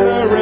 never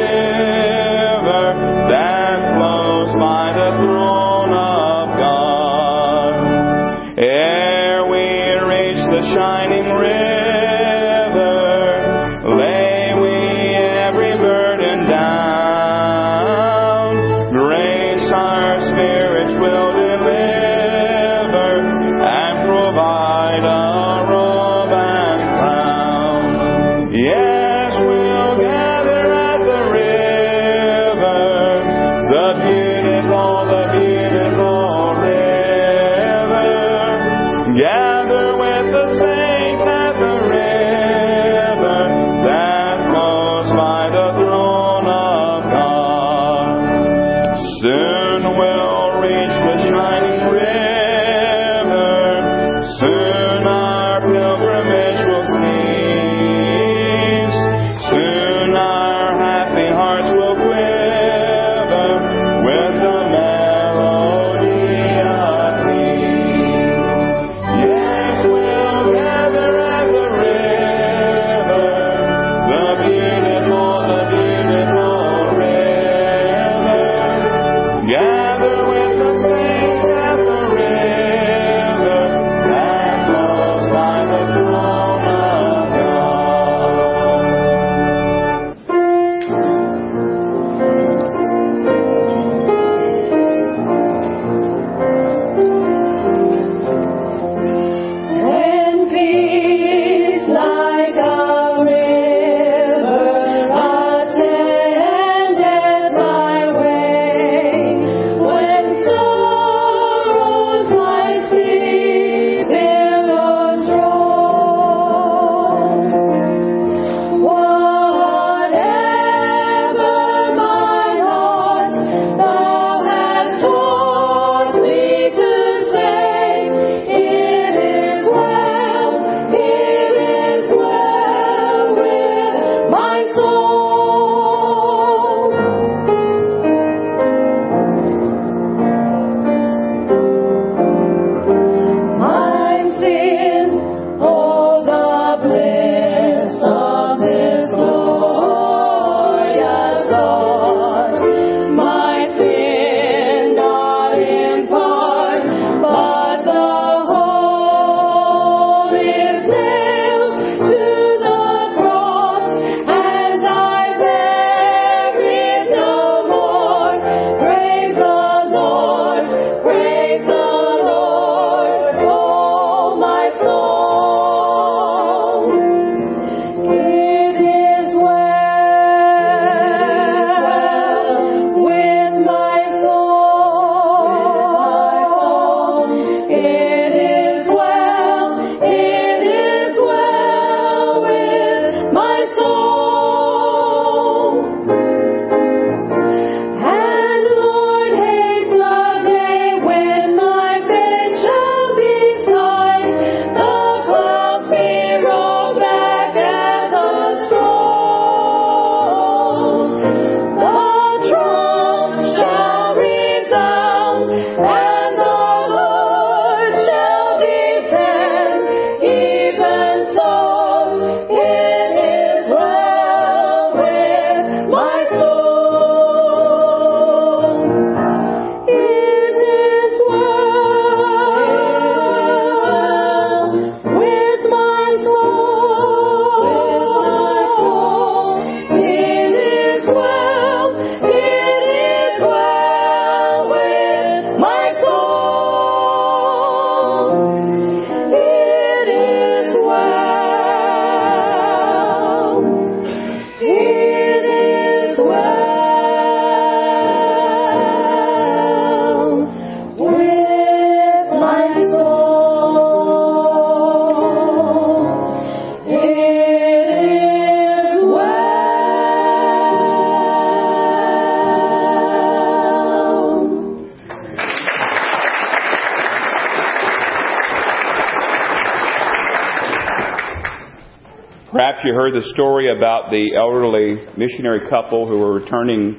Perhaps you heard the story about the elderly missionary couple who were returning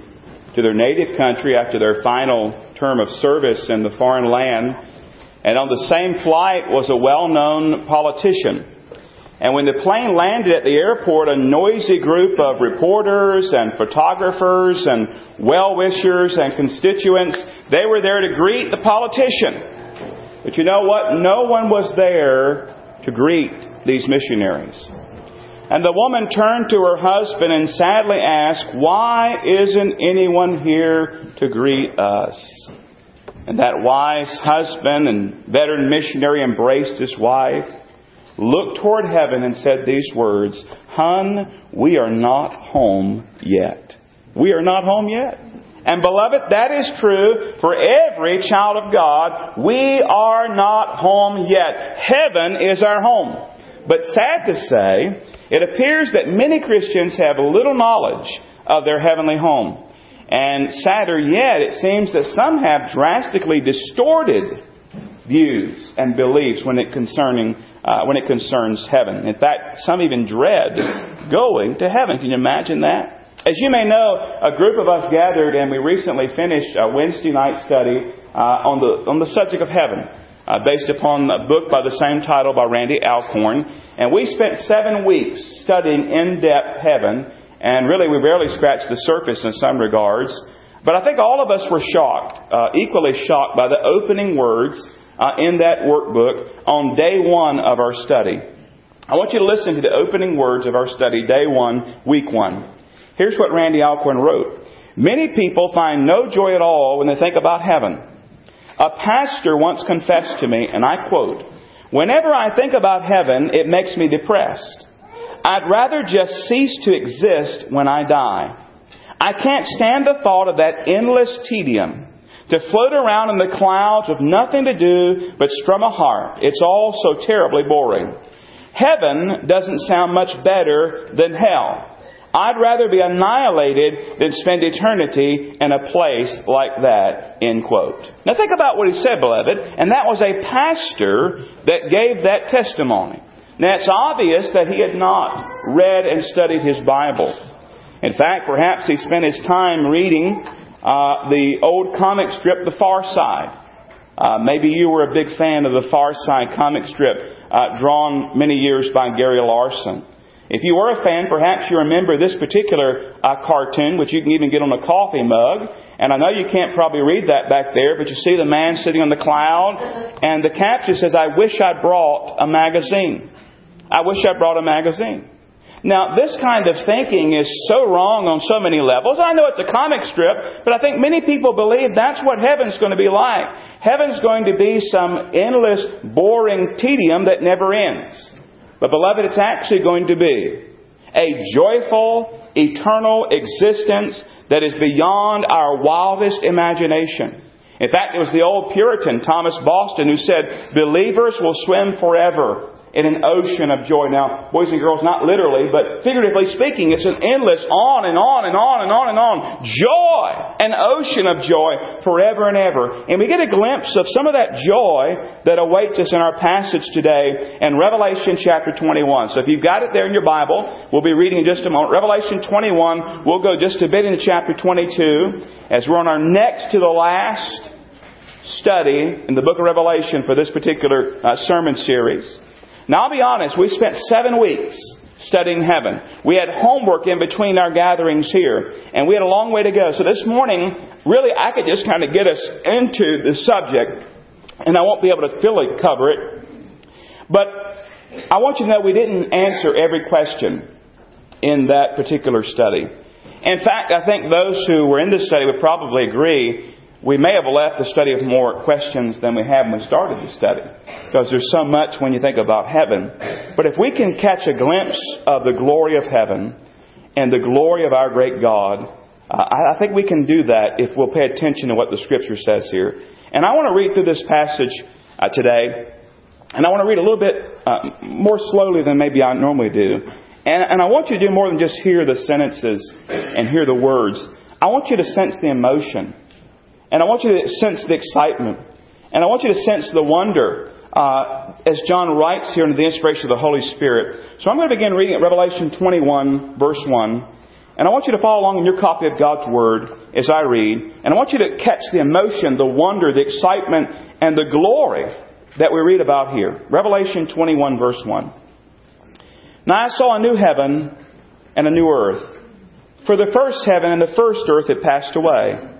to their native country after their final term of service in the foreign land. And on the same flight was a well known politician. And when the plane landed at the airport, a noisy group of reporters and photographers and well wishers and constituents, they were there to greet the politician. But you know what? No one was there to greet these missionaries. And the woman turned to her husband and sadly asked, Why isn't anyone here to greet us? And that wise husband and veteran missionary embraced his wife, looked toward heaven, and said these words Hun, we are not home yet. We are not home yet. And beloved, that is true for every child of God. We are not home yet. Heaven is our home. But sad to say, it appears that many Christians have little knowledge of their heavenly home. And sadder yet, it seems that some have drastically distorted views and beliefs when it concerning uh, when it concerns heaven. In fact, some even dread going to heaven. Can you imagine that? As you may know, a group of us gathered and we recently finished a Wednesday night study uh, on the on the subject of heaven uh, based upon a book by the same title by Randy Alcorn. And we spent seven weeks studying in depth heaven, and really we barely scratched the surface in some regards. But I think all of us were shocked, uh, equally shocked by the opening words uh, in that workbook on day one of our study. I want you to listen to the opening words of our study, day one, week one. Here's what Randy Alcorn wrote. Many people find no joy at all when they think about heaven. A pastor once confessed to me, and I quote, Whenever I think about heaven, it makes me depressed. I'd rather just cease to exist when I die. I can't stand the thought of that endless tedium. To float around in the clouds with nothing to do but strum a harp. It's all so terribly boring. Heaven doesn't sound much better than hell. I'd rather be annihilated than spend eternity in a place like that. End quote. Now think about what he said, beloved. And that was a pastor that gave that testimony. Now it's obvious that he had not read and studied his Bible. In fact, perhaps he spent his time reading uh, the old comic strip, The Far Side. Uh, maybe you were a big fan of the Far Side comic strip uh, drawn many years by Gary Larson. If you were a fan, perhaps you remember this particular uh, cartoon, which you can even get on a coffee mug. And I know you can't probably read that back there, but you see the man sitting on the cloud, and the caption says, I wish I brought a magazine. I wish I brought a magazine. Now, this kind of thinking is so wrong on so many levels. I know it's a comic strip, but I think many people believe that's what heaven's going to be like. Heaven's going to be some endless, boring tedium that never ends. But beloved, it's actually going to be a joyful, eternal existence that is beyond our wildest imagination. In fact, it was the old Puritan, Thomas Boston, who said, believers will swim forever in an ocean of joy. Now, boys and girls, not literally, but figuratively speaking, it's an endless on and on and on and on and on joy, an ocean of joy forever and ever. And we get a glimpse of some of that joy that awaits us in our passage today in Revelation chapter 21. So if you've got it there in your Bible, we'll be reading in just a moment. Revelation 21, we'll go just a bit into chapter 22 as we're on our next to the last study in the book of Revelation for this particular uh, sermon series. Now, I'll be honest, we spent seven weeks studying heaven. We had homework in between our gatherings here, and we had a long way to go. So this morning, really, I could just kind of get us into the subject, and I won't be able to fully cover it. But I want you to know we didn't answer every question in that particular study. In fact, I think those who were in this study would probably agree we may have left the study with more questions than we had when we started the study. Because there's so much when you think about heaven. But if we can catch a glimpse of the glory of heaven and the glory of our great God, uh, I think we can do that if we'll pay attention to what the Scripture says here. And I want to read through this passage uh, today. And I want to read a little bit uh, more slowly than maybe I normally do. And, and I want you to do more than just hear the sentences and hear the words. I want you to sense the emotion and I want you to sense the excitement. And I want you to sense the wonder uh, as John writes here under the inspiration of the Holy Spirit. So I'm going to begin reading at Revelation 21, verse 1. And I want you to follow along in your copy of God's Word as I read. And I want you to catch the emotion, the wonder, the excitement, and the glory that we read about here. Revelation 21, verse 1. Now I saw a new heaven and a new earth. For the first heaven and the first earth had passed away.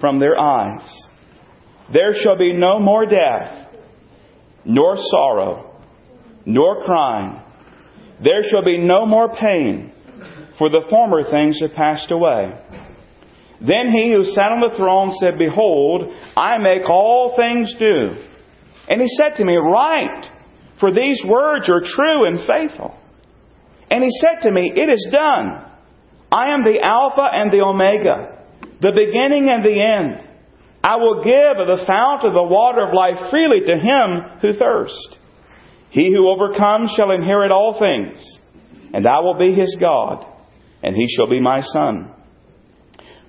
from their eyes. There shall be no more death, nor sorrow, nor crying. There shall be no more pain, for the former things have passed away. Then he who sat on the throne said, Behold, I make all things new. And he said to me, Write, for these words are true and faithful. And he said to me, It is done. I am the Alpha and the Omega, the beginning and the end. I will give of the fount of the water of life freely to him who thirsts. He who overcomes shall inherit all things, and I will be his God, and he shall be my son.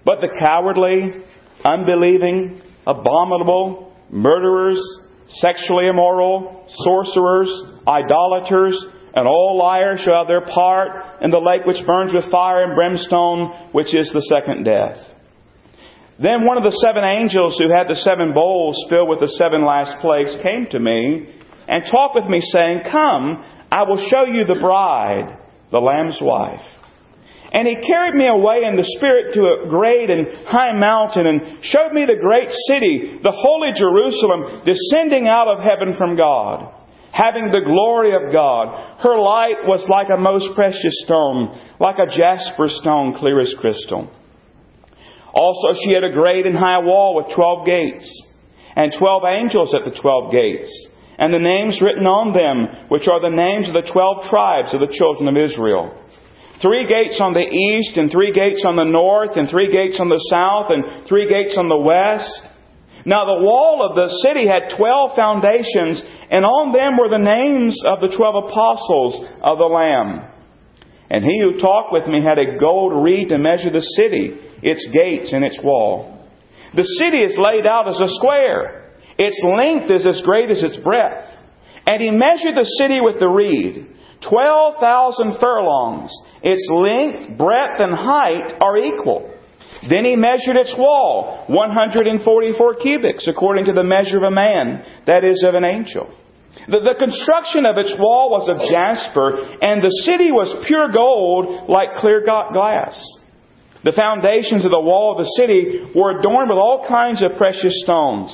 But the cowardly, unbelieving, abominable, murderers, sexually immoral, sorcerers, idolaters, and all liars shall have their part in the lake which burns with fire and brimstone, which is the second death. Then one of the seven angels who had the seven bowls filled with the seven last plagues came to me and talked with me, saying, Come, I will show you the bride, the Lamb's wife. And he carried me away in the Spirit to a great and high mountain and showed me the great city, the holy Jerusalem, descending out of heaven from God, having the glory of God. Her light was like a most precious stone, like a jasper stone, clear as crystal. Also, she had a great and high wall with twelve gates, and twelve angels at the twelve gates, and the names written on them, which are the names of the twelve tribes of the children of Israel. Three gates on the east, and three gates on the north, and three gates on the south, and three gates on the west. Now the wall of the city had twelve foundations, and on them were the names of the twelve apostles of the Lamb. And he who talked with me had a gold reed to measure the city, its gates, and its wall. The city is laid out as a square. Its length is as great as its breadth. And he measured the city with the reed. Twelve thousand furlongs. Its length, breadth, and height are equal. Then he measured its wall, 144 cubits, according to the measure of a man, that is, of an angel. The, the construction of its wall was of jasper, and the city was pure gold like clear glass. The foundations of the wall of the city were adorned with all kinds of precious stones.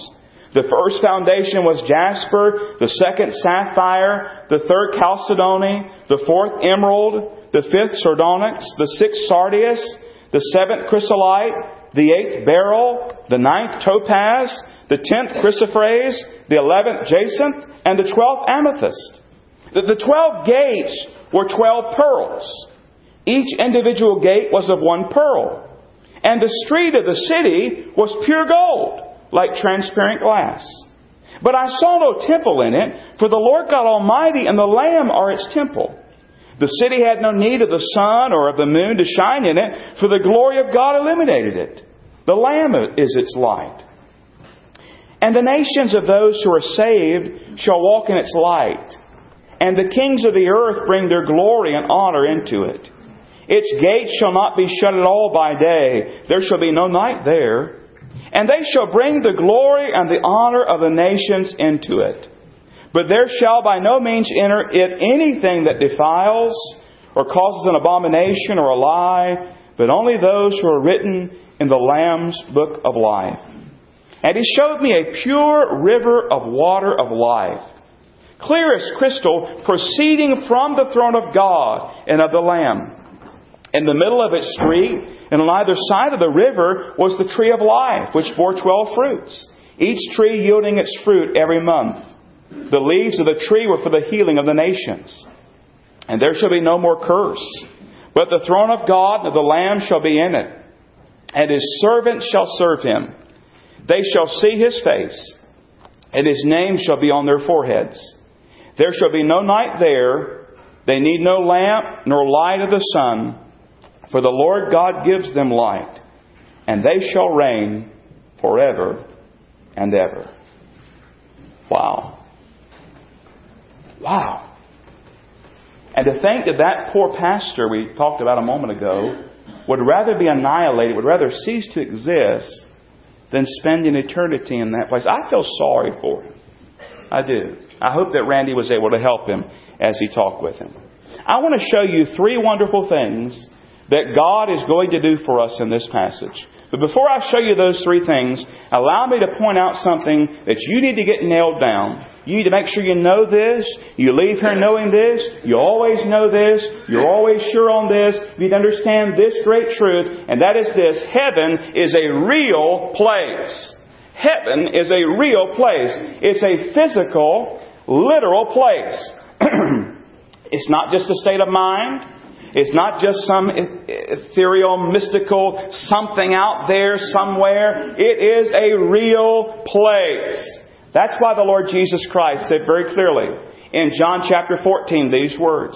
The first foundation was jasper, the second sapphire, the third chalcedony, the fourth emerald, the fifth sardonyx, the sixth sardius, the seventh chrysolite, the eighth beryl, the ninth topaz, the tenth chrysoprase, the eleventh jacinth, and the twelfth amethyst. The, the twelve gates were twelve pearls. Each individual gate was of one pearl. And the street of the city was pure gold, like transparent glass. But I saw no temple in it, for the Lord God Almighty and the Lamb are its temple. The city had no need of the sun or of the moon to shine in it, for the glory of God illuminated it. The Lamb is its light. And the nations of those who are saved shall walk in its light. And the kings of the earth bring their glory and honor into it. Its gates shall not be shut at all by day. There shall be no night there. And they shall bring the glory and the honor of the nations into it. But there shall by no means enter it anything that defiles or causes an abomination or a lie, but only those who are written in the Lamb's book of life. And he showed me a pure river of water of life, clear as crystal, proceeding from the throne of God and of the Lamb. In the middle of its street, and on either side of the river, was the tree of life, which bore twelve fruits, each tree yielding its fruit every month. The leaves of the tree were for the healing of the nations. And there shall be no more curse. But the throne of God and of the Lamb shall be in it. And his servants shall serve him. They shall see his face. And his name shall be on their foreheads. There shall be no night there. They need no lamp nor light of the sun. For the Lord God gives them light. And they shall reign forever and ever. Wow. Wow. And to think that that poor pastor we talked about a moment ago would rather be annihilated, would rather cease to exist than spending eternity in that place. I feel sorry for him. I do. I hope that Randy was able to help him as he talked with him. I want to show you three wonderful things that God is going to do for us in this passage. But before I show you those three things, allow me to point out something that you need to get nailed down. You need to make sure you know this. You leave here knowing this. You always know this. You're always sure on this. You need to understand this great truth, and that is this. Heaven is a real place. Heaven is a real place. It's a physical, literal place. it's not just a state of mind. It's not just some ethereal, mystical something out there somewhere. It is a real place. That's why the Lord Jesus Christ said very clearly in John chapter 14 these words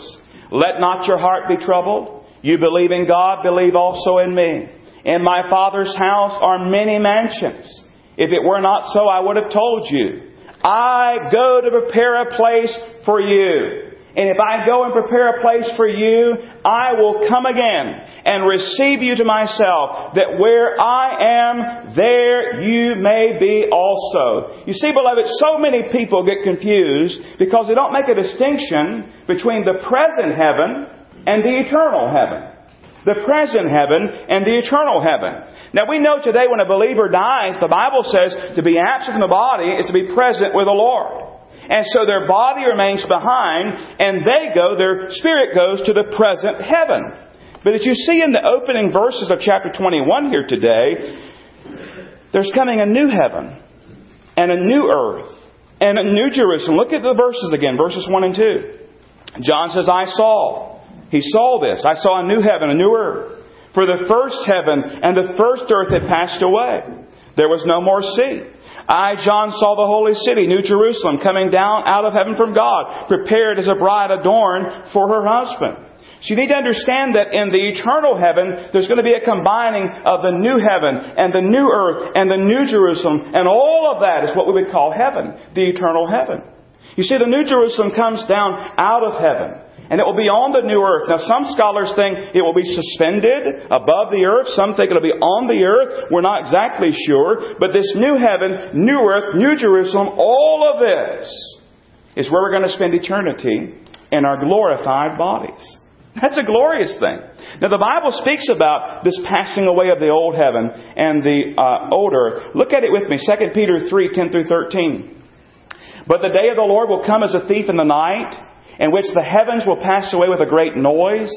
Let not your heart be troubled. You believe in God, believe also in me. In my Father's house are many mansions. If it were not so, I would have told you. I go to prepare a place for you. And if I go and prepare a place for you, I will come again and receive you to myself, that where I am, there you may be also. You see, beloved, so many people get confused because they don't make a distinction between the present heaven and the eternal heaven. The present heaven and the eternal heaven. Now we know today when a believer dies, the Bible says to be absent from the body is to be present with the Lord. And so their body remains behind, and they go, their spirit goes to the present heaven. But as you see in the opening verses of chapter 21 here today, there's coming a new heaven, and a new earth, and a new Jerusalem. Look at the verses again, verses 1 and 2. John says, I saw. He saw this. I saw a new heaven, a new earth. For the first heaven and the first earth had passed away. There was no more sea. I, John, saw the holy city, New Jerusalem, coming down out of heaven from God, prepared as a bride adorned for her husband. So you need to understand that in the eternal heaven, there's going to be a combining of the new heaven and the new earth and the new Jerusalem, and all of that is what we would call heaven, the eternal heaven. You see, the new Jerusalem comes down out of heaven. And it will be on the new earth. Now, some scholars think it will be suspended above the earth. Some think it'll be on the earth. We're not exactly sure. But this new heaven, new earth, new Jerusalem, all of this is where we're going to spend eternity in our glorified bodies. That's a glorious thing. Now, the Bible speaks about this passing away of the old heaven and the uh, old earth. Look at it with me. 2 Peter 3 10 through 13. But the day of the Lord will come as a thief in the night in which the heavens will pass away with a great noise,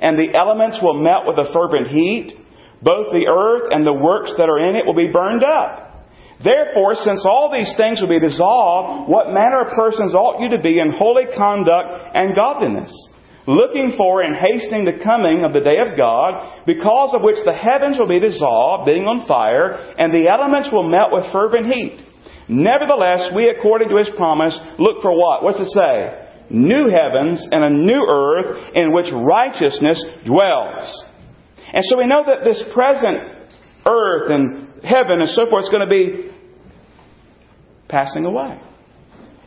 and the elements will melt with a fervent heat. Both the earth and the works that are in it will be burned up. Therefore, since all these things will be dissolved, what manner of persons ought you to be in holy conduct and godliness? Looking for and hastening the coming of the day of God, because of which the heavens will be dissolved, being on fire, and the elements will melt with fervent heat. Nevertheless, we, according to his promise, look for what? What's it say? New heavens and a new earth in which righteousness dwells. And so we know that this present earth and heaven and so forth is going to be passing away.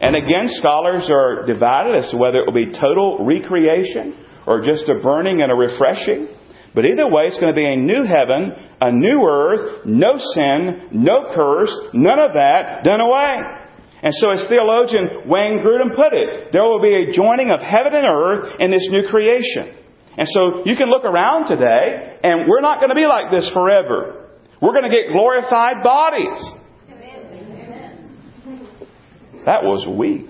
And again, scholars are divided as to whether it will be total recreation or just a burning and a refreshing. But either way, it's going to be a new heaven, a new earth, no sin, no curse, none of that done away. And so, as theologian Wayne Grudem put it, there will be a joining of heaven and earth in this new creation. And so, you can look around today, and we're not going to be like this forever. We're going to get glorified bodies. That was weak.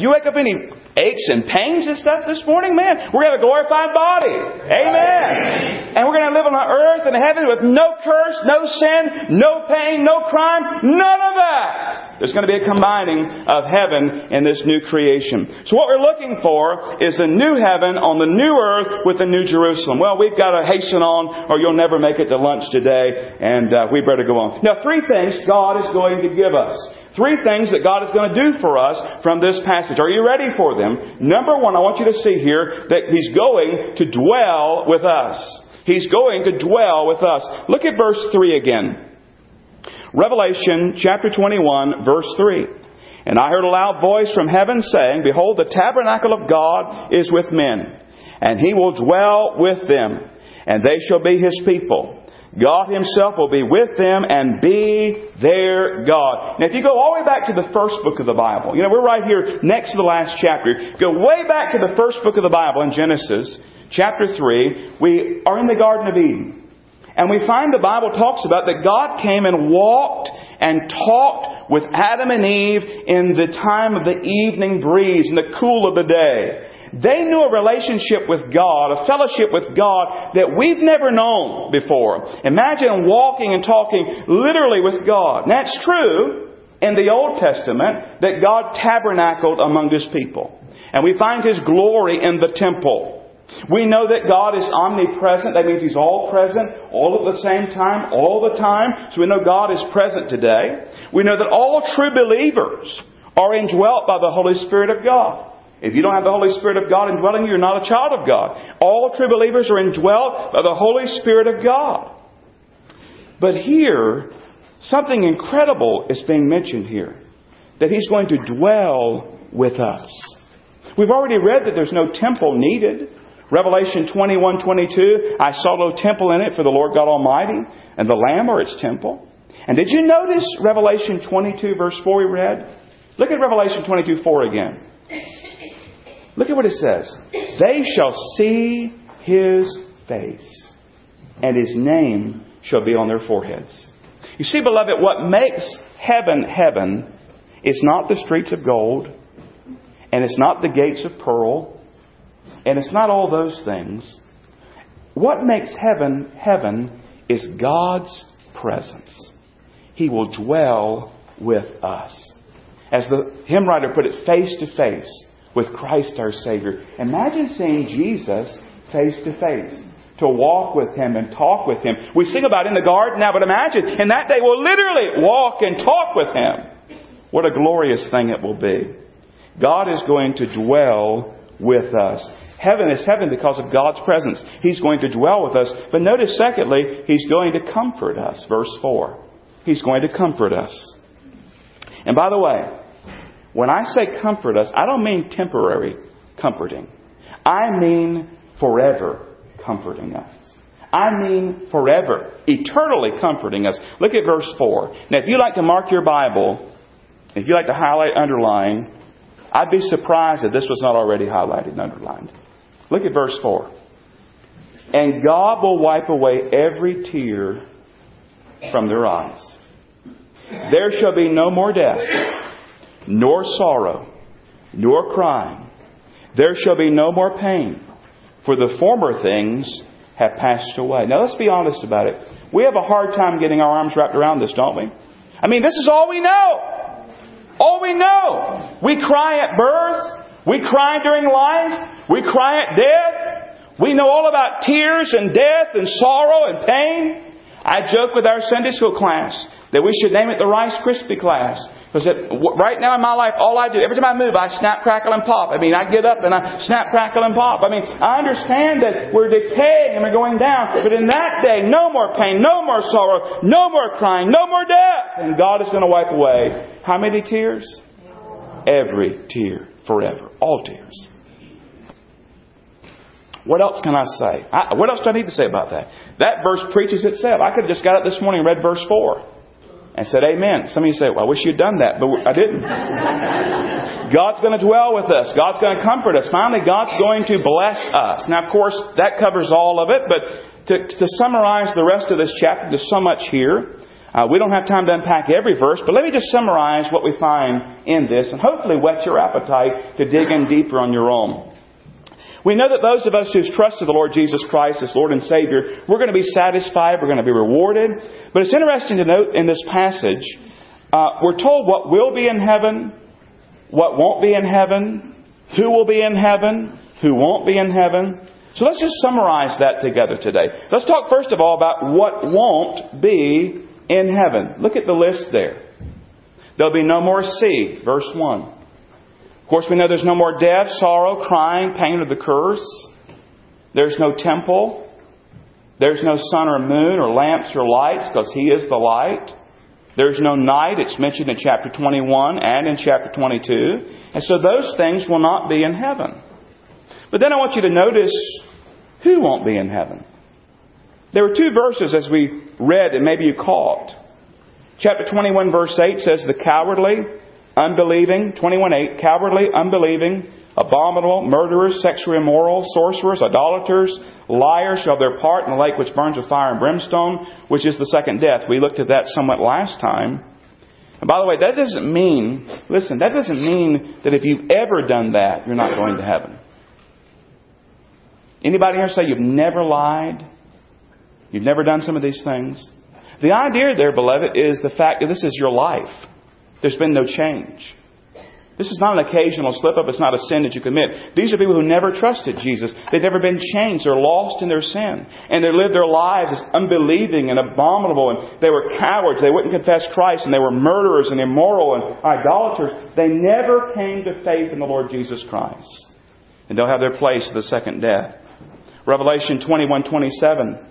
You wake up any aches and pains and stuff this morning? Man, we're going to have a glorified body. Amen. And we're going to live on earth and heaven with no curse, no sin, no pain, no crime, none of that. There's going to be a combining of heaven and this new creation. So what we're looking for is a new heaven on the new earth with the new Jerusalem. Well, we've got to hasten on or you'll never make it to lunch today and uh, we better go on. Now, three things God is going to give us. Three things that God is going to do for us from this passage. Are you ready for them? Number one, I want you to see here that He's going to dwell with us. He's going to dwell with us. Look at verse 3 again. Revelation chapter 21, verse 3. And I heard a loud voice from heaven saying, Behold, the tabernacle of God is with men, and he will dwell with them, and they shall be his people. God Himself will be with them and be their God. Now, if you go all the way back to the first book of the Bible, you know, we're right here next to the last chapter. Go way back to the first book of the Bible in Genesis, chapter 3. We are in the Garden of Eden. And we find the Bible talks about that God came and walked and talked with Adam and Eve in the time of the evening breeze, in the cool of the day. They knew a relationship with God, a fellowship with God that we've never known before. Imagine walking and talking literally with God. And that's true in the Old Testament that God tabernacled among His people. And we find His glory in the temple. We know that God is omnipresent. That means He's all present, all at the same time, all the time. So we know God is present today. We know that all true believers are indwelt by the Holy Spirit of God. If you don't have the Holy Spirit of God indwelling you, you're not a child of God. All true believers are indwelt by the Holy Spirit of God. But here, something incredible is being mentioned here. That He's going to dwell with us. We've already read that there's no temple needed. Revelation 21 22, I saw no temple in it for the Lord God Almighty, and the Lamb are its temple. And did you notice Revelation 22, verse 4 we read? Look at Revelation 22 4 again. Look at what it says. They shall see his face, and his name shall be on their foreheads. You see, beloved, what makes heaven heaven is not the streets of gold, and it's not the gates of pearl, and it's not all those things. What makes heaven heaven is God's presence. He will dwell with us. As the hymn writer put it, face to face with Christ our Savior. Imagine seeing Jesus face to face. To walk with Him and talk with Him. We sing about in the garden now, but imagine in that day we'll literally walk and talk with Him. What a glorious thing it will be. God is going to dwell with us. Heaven is heaven because of God's presence. He's going to dwell with us. But notice, secondly, He's going to comfort us. Verse 4. He's going to comfort us. And by the way, when I say comfort us, I don't mean temporary comforting. I mean forever comforting us. I mean forever, eternally comforting us. Look at verse 4. Now, if you like to mark your Bible, if you like to highlight, underline, I'd be surprised if this was not already highlighted and underlined. Look at verse 4. And God will wipe away every tear from their eyes. There shall be no more death nor sorrow, nor crying. There shall be no more pain, for the former things have passed away. Now let's be honest about it. We have a hard time getting our arms wrapped around this, don't we? I mean, this is all we know. All we know. We cry at birth. We cry during life. We cry at death. We know all about tears and death and sorrow and pain. I joke with our Sunday school class that we should name it the Rice Krispie class because right now in my life, all I do, every time I move, I snap, crackle, and pop. I mean, I get up and I snap, crackle, and pop. I mean, I understand that we're decaying and we're going down. But in that day, no more pain, no more sorrow, no more crying, no more death. And God is going to wipe away how many tears? Every tear forever. All tears. What else can I say? I, what else do I need to say about that? That verse preaches itself. I could have just got up this morning and read verse 4 and said, Amen. Some of you say, well, I wish you'd done that, but I didn't. God's going to dwell with us. God's going to comfort us. Finally, God's going to bless us. Now, of course, that covers all of it, but to, to summarize the rest of this chapter, there's so much here. Uh, we don't have time to unpack every verse, but let me just summarize what we find in this and hopefully whet your appetite to dig in deeper on your own. We know that those of us who've trusted the Lord Jesus Christ as Lord and Savior, we're going to be satisfied, we're going to be rewarded. But it's interesting to note in this passage, Uh, we're told what will be in heaven, what won't be in heaven, who will be in heaven, who won't be in heaven. So let's just summarize that together today. Let's talk first of all about what won't be in heaven. Look at the list there. There'll be no more sea, verse 1. Of course, we know there's no more death, sorrow, crying, pain, or the curse. There's no temple. There's no sun or moon or lamps or lights because He is the light. There's no night. It's mentioned in chapter 21 and in chapter 22. And so those things will not be in heaven. But then I want you to notice who won't be in heaven. There were two verses as we read that maybe you caught. Chapter 21 verse 8 says, The cowardly, unbelieving, 21 8, cowardly, unbelieving, abominable, murderers, sexually immoral, sorcerers, idolaters, liars shall have their part in the lake which burns with fire and brimstone, which is the second death. We looked at that somewhat last time. And by the way, that doesn't mean, listen, that doesn't mean that if you've ever done that, you're not going to heaven. Anybody here say you've never lied? You've never done some of these things? The idea there, beloved, is the fact that this is your life. There's been no change. This is not an occasional slip up. It's not a sin that you commit. These are people who never trusted Jesus. They've never been changed. They're lost in their sin. And they lived their lives as unbelieving and abominable. And they were cowards. They wouldn't confess Christ. And they were murderers and immoral and idolaters. They never came to faith in the Lord Jesus Christ. And they'll have their place at the second death. Revelation 21 27.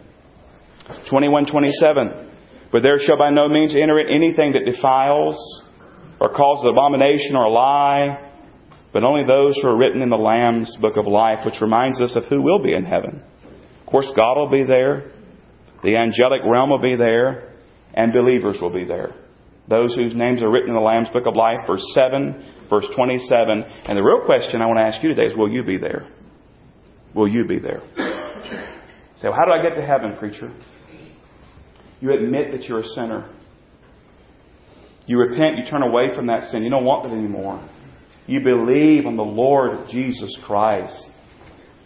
21 27. But there shall by no means enter in anything that defiles or causes abomination or a lie, but only those who are written in the Lamb's book of life, which reminds us of who will be in heaven. Of course, God will be there, the angelic realm will be there, and believers will be there. Those whose names are written in the Lamb's book of life, verse 7, verse 27. And the real question I want to ask you today is will you be there? Will you be there? Say, well, how do I get to heaven, preacher? You admit that you're a sinner. You repent, you turn away from that sin. You don't want it anymore. You believe on the Lord Jesus Christ,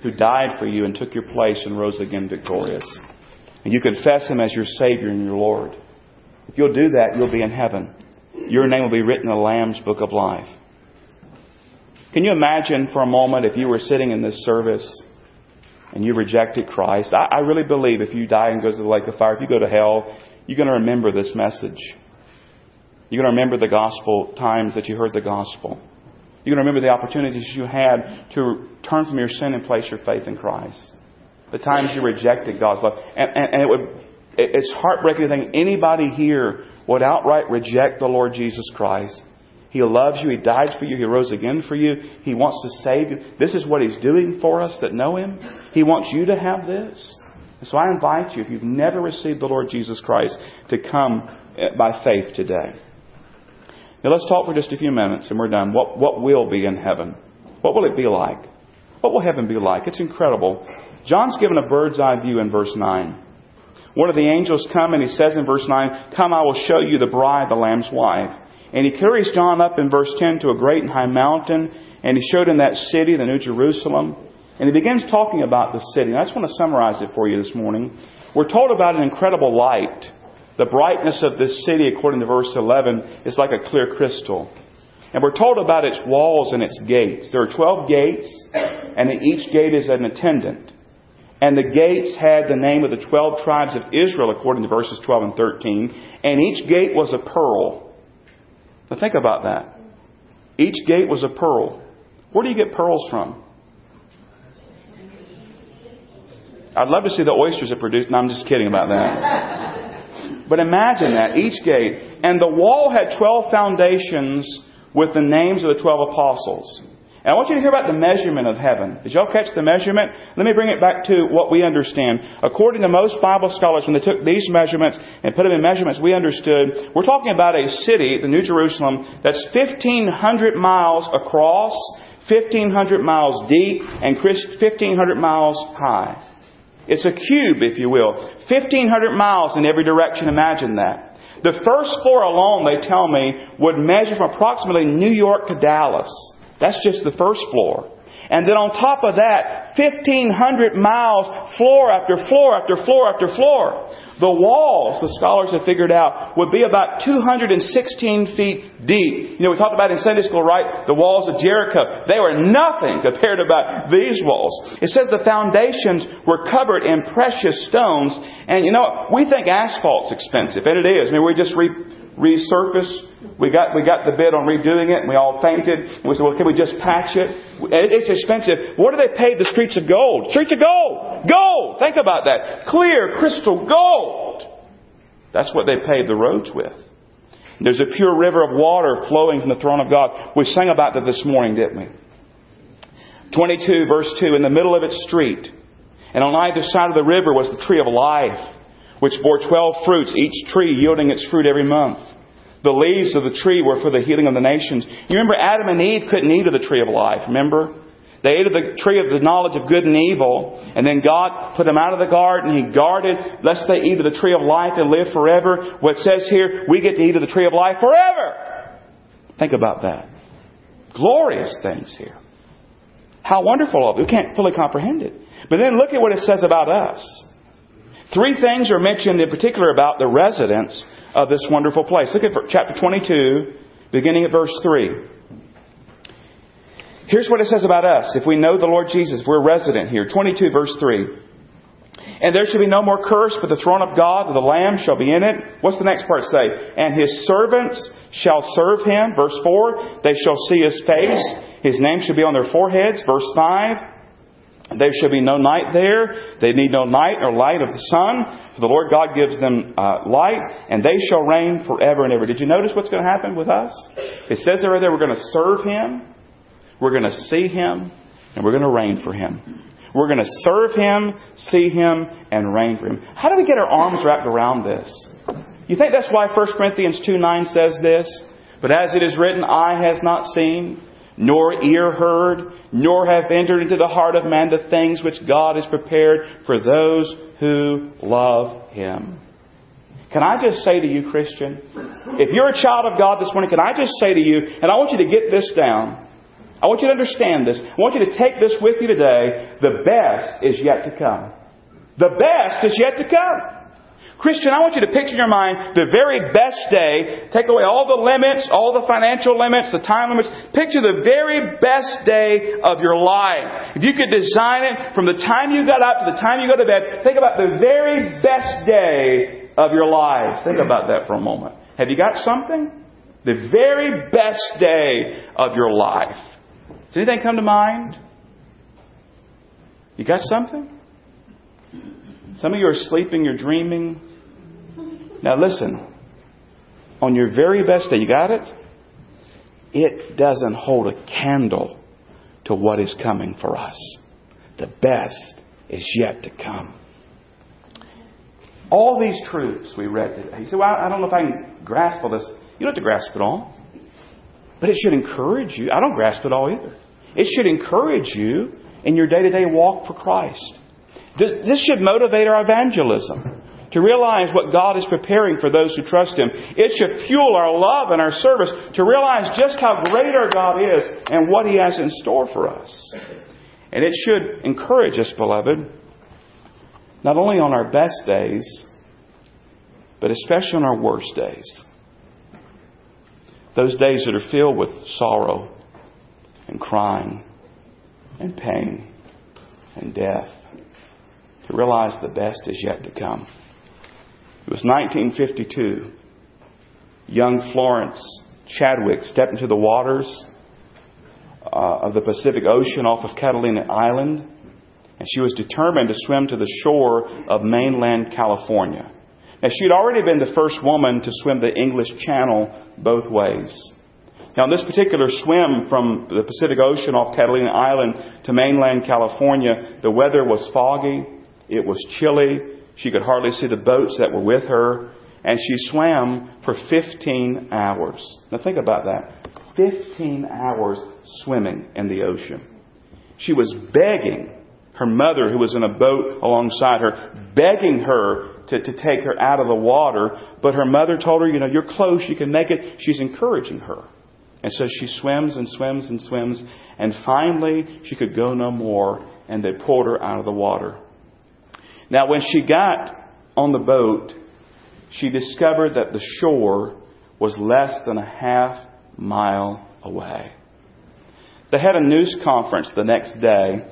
who died for you and took your place and rose again victorious. And you confess Him as your Savior and your Lord. If you'll do that, you'll be in heaven. Your name will be written in the Lamb's book of life. Can you imagine for a moment if you were sitting in this service and you rejected Christ? I, I really believe if you die and go to the lake of fire, if you go to hell, you're going to remember this message. You're going to remember the gospel times that you heard the gospel. You're going to remember the opportunities you had to turn from your sin and place your faith in Christ. The times you rejected God's love. And, and, and it would, it's heartbreaking to think anybody here would outright reject the Lord Jesus Christ. He loves you. He died for you. He rose again for you. He wants to save you. This is what He's doing for us that know Him. He wants you to have this. So I invite you, if you've never received the Lord Jesus Christ, to come eh, by faith today. Now let's talk for just a few minutes and we're done. What, what will be in heaven? What will it be like? What will heaven be like? It's incredible. John's given a bird's eye view in verse 9. One of the angels come and he says in verse 9, Come, I will show you the bride, the Lamb's wife. And he carries John up in verse 10 to a great and high mountain, and he showed him that city, the New Jerusalem. And he begins talking about the city. And I just want to summarize it for you this morning. We're told about an incredible light the brightness of this city, according to verse 11, is like a clear crystal. And we're told about its walls and its gates. There are 12 gates, and in each gate is an attendant. And the gates had the name of the 12 tribes of Israel, according to verses 12 and 13. And each gate was a pearl. Now think about that. Each gate was a pearl. Where do you get pearls from? I'd love to see the oysters it produced. No, I'm just kidding about that. But imagine that, each gate. And the wall had 12 foundations with the names of the 12 apostles. And I want you to hear about the measurement of heaven. Did y'all catch the measurement? Let me bring it back to what we understand. According to most Bible scholars, when they took these measurements and put them in measurements, we understood we're talking about a city, the New Jerusalem, that's 1,500 miles across, 1,500 miles deep, and 1,500 miles high. It's a cube, if you will. 1,500 miles in every direction. Imagine that. The first floor alone, they tell me, would measure from approximately New York to Dallas. That's just the first floor. And then on top of that, 1,500 miles, floor after floor after floor after floor. The walls, the scholars have figured out, would be about 216 feet deep. You know, we talked about in Sunday school, right? The walls of Jericho. They were nothing compared to about these walls. It says the foundations were covered in precious stones. And you know, we think asphalt's expensive, and it is. I mean, we just re- resurface. We got, we got the bid on redoing it and we all fainted. We said, well, can we just patch it? It's expensive. What do they pay the streets of gold? Streets of gold! Gold! Think about that. Clear, crystal gold! That's what they paved the roads with. There's a pure river of water flowing from the throne of God. We sang about that this morning, didn't we? 22 verse 2, in the middle of its street, and on either side of the river was the tree of life, which bore twelve fruits, each tree yielding its fruit every month. The leaves of the tree were for the healing of the nations. You remember Adam and Eve couldn't eat of the tree of life, remember? They ate of the tree of the knowledge of good and evil, and then God put them out of the garden. He guarded lest they eat of the tree of life and live forever. What says here, we get to eat of the tree of life forever. Think about that. Glorious things here. How wonderful of it. We can't fully comprehend it. But then look at what it says about us. Three things are mentioned in particular about the residents of this wonderful place. Look at chapter 22, beginning at verse 3. Here's what it says about us. If we know the Lord Jesus, we're resident here. 22 verse 3. And there shall be no more curse, but the throne of God, the Lamb shall be in it. What's the next part say? And his servants shall serve him. Verse 4. They shall see his face. His name shall be on their foreheads. Verse 5. There shall be no night there. They need no night or light of the sun, for the Lord God gives them uh, light, and they shall reign forever and ever. Did you notice what's going to happen with us? It says there, there we're going to serve Him, we're going to see Him, and we're going to reign for Him. We're going to serve Him, see Him, and reign for Him. How do we get our arms wrapped around this? You think that's why 1 Corinthians 2 9 says this? But as it is written, eye has not seen, nor ear heard, nor have entered into the heart of man the things which God has prepared for those who love Him. Can I just say to you, Christian, if you're a child of God this morning, can I just say to you, and I want you to get this down. I want you to understand this. I want you to take this with you today. The best is yet to come. The best is yet to come. Christian, I want you to picture in your mind the very best day. Take away all the limits, all the financial limits, the time limits. Picture the very best day of your life. If you could design it from the time you got up to the time you go to bed, think about the very best day of your life. Think about that for a moment. Have you got something? The very best day of your life. Does anything come to mind? You got something? Some of you are sleeping, you're dreaming. Now listen, on your very best day, you got it? It doesn't hold a candle to what is coming for us. The best is yet to come. All these truths we read today. You say, well, I don't know if I can grasp all this. You don't have to grasp it all. But it should encourage you. I don't grasp it all either. It should encourage you in your day to day walk for Christ. This should motivate our evangelism to realize what God is preparing for those who trust Him. It should fuel our love and our service to realize just how great our God is and what He has in store for us. And it should encourage us, beloved, not only on our best days, but especially on our worst days. Those days that are filled with sorrow and crying and pain and death to realize the best is yet to come. It was 1952. Young Florence Chadwick stepped into the waters uh, of the Pacific Ocean off of Catalina Island, and she was determined to swim to the shore of mainland California. Now, she had already been the first woman to swim the English Channel both ways. Now, in this particular swim from the Pacific Ocean off Catalina Island to mainland California, the weather was foggy, it was chilly. She could hardly see the boats that were with her. And she swam for 15 hours. Now think about that. 15 hours swimming in the ocean. She was begging her mother, who was in a boat alongside her, begging her to, to take her out of the water. But her mother told her, you know, you're close, you can make it. She's encouraging her. And so she swims and swims and swims, and finally she could go no more, and they pulled her out of the water. Now, when she got on the boat, she discovered that the shore was less than a half mile away. They had a news conference the next day,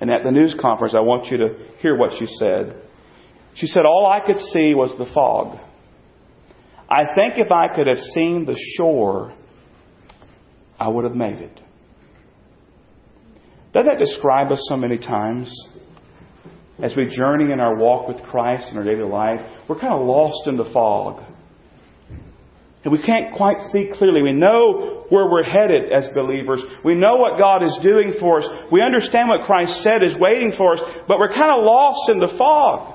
and at the news conference, I want you to hear what she said. She said, All I could see was the fog. I think if I could have seen the shore, I would have made it. Doesn't that describe us so many times? As we journey in our walk with Christ in our daily life, we're kind of lost in the fog. And we can't quite see clearly. We know where we're headed as believers. We know what God is doing for us. We understand what Christ said is waiting for us, but we're kind of lost in the fog.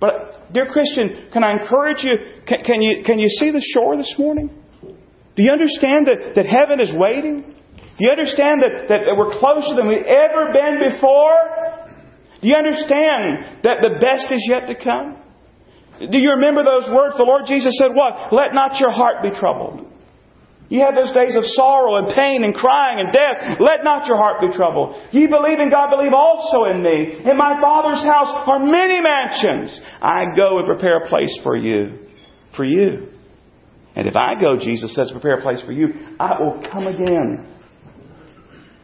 But, dear Christian, can I encourage you? Can, can you, can you see the shore this morning? Do you understand that, that heaven is waiting? Do you understand that, that we're closer than we've ever been before? Do you understand that the best is yet to come? Do you remember those words? The Lord Jesus said, What? Let not your heart be troubled. You had those days of sorrow and pain and crying and death. Let not your heart be troubled. Ye believe in God, believe also in me. In my Father's house are many mansions. I go and prepare a place for you. For you. And if I go, Jesus says, prepare a place for you, I will come again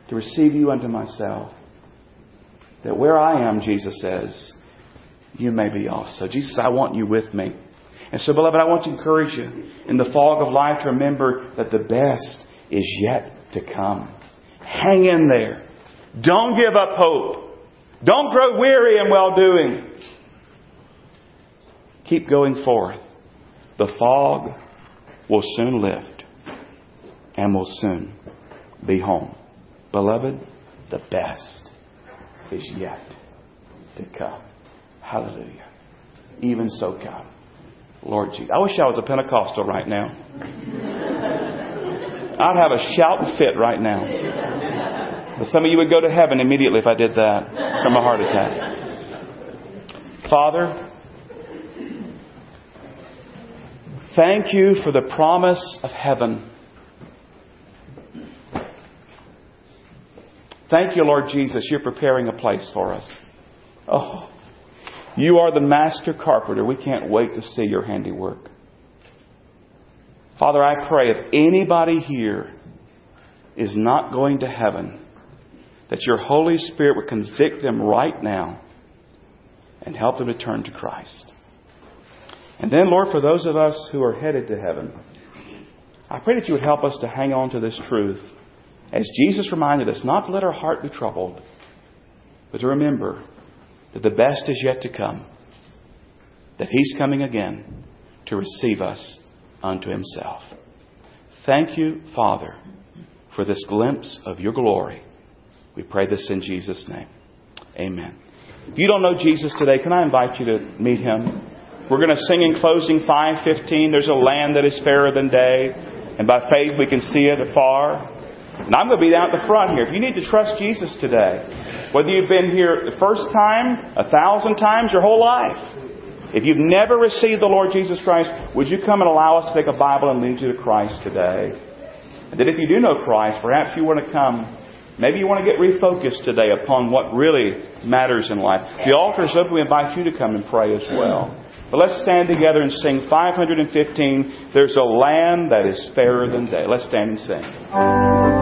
to receive you unto myself. That where I am, Jesus says, you may be also. Jesus, I want you with me. And so, beloved, I want to encourage you in the fog of life to remember that the best is yet to come. Hang in there. Don't give up hope. Don't grow weary in well doing. Keep going forth. The fog will soon lift and will soon be home. Beloved, the best is yet to come. Hallelujah. Even so come. Lord Jesus. I wish I was a Pentecostal right now. I'd have a shout and fit right now. But some of you would go to heaven immediately if I did that from a heart attack. Father, thank you for the promise of heaven. Thank you, Lord Jesus, you're preparing a place for us. Oh, you are the master carpenter. We can't wait to see your handiwork. Father, I pray if anybody here is not going to heaven, that your Holy Spirit would convict them right now and help them to turn to Christ. And then, Lord, for those of us who are headed to heaven, I pray that you would help us to hang on to this truth. As Jesus reminded us, not to let our heart be troubled, but to remember that the best is yet to come, that He's coming again to receive us unto Himself. Thank you, Father, for this glimpse of your glory. We pray this in Jesus' name. Amen. If you don't know Jesus today, can I invite you to meet Him? We're going to sing in closing 515. There's a land that is fairer than day, and by faith we can see it afar. And I'm going to be down at the front here. If you need to trust Jesus today, whether you've been here the first time, a thousand times, your whole life, if you've never received the Lord Jesus Christ, would you come and allow us to take a Bible and lead you to Christ today? And then if you do know Christ, perhaps you want to come. Maybe you want to get refocused today upon what really matters in life. The altar is open. We invite you to come and pray as well. But let's stand together and sing 515. There's a land that is fairer than day. Let's stand and sing.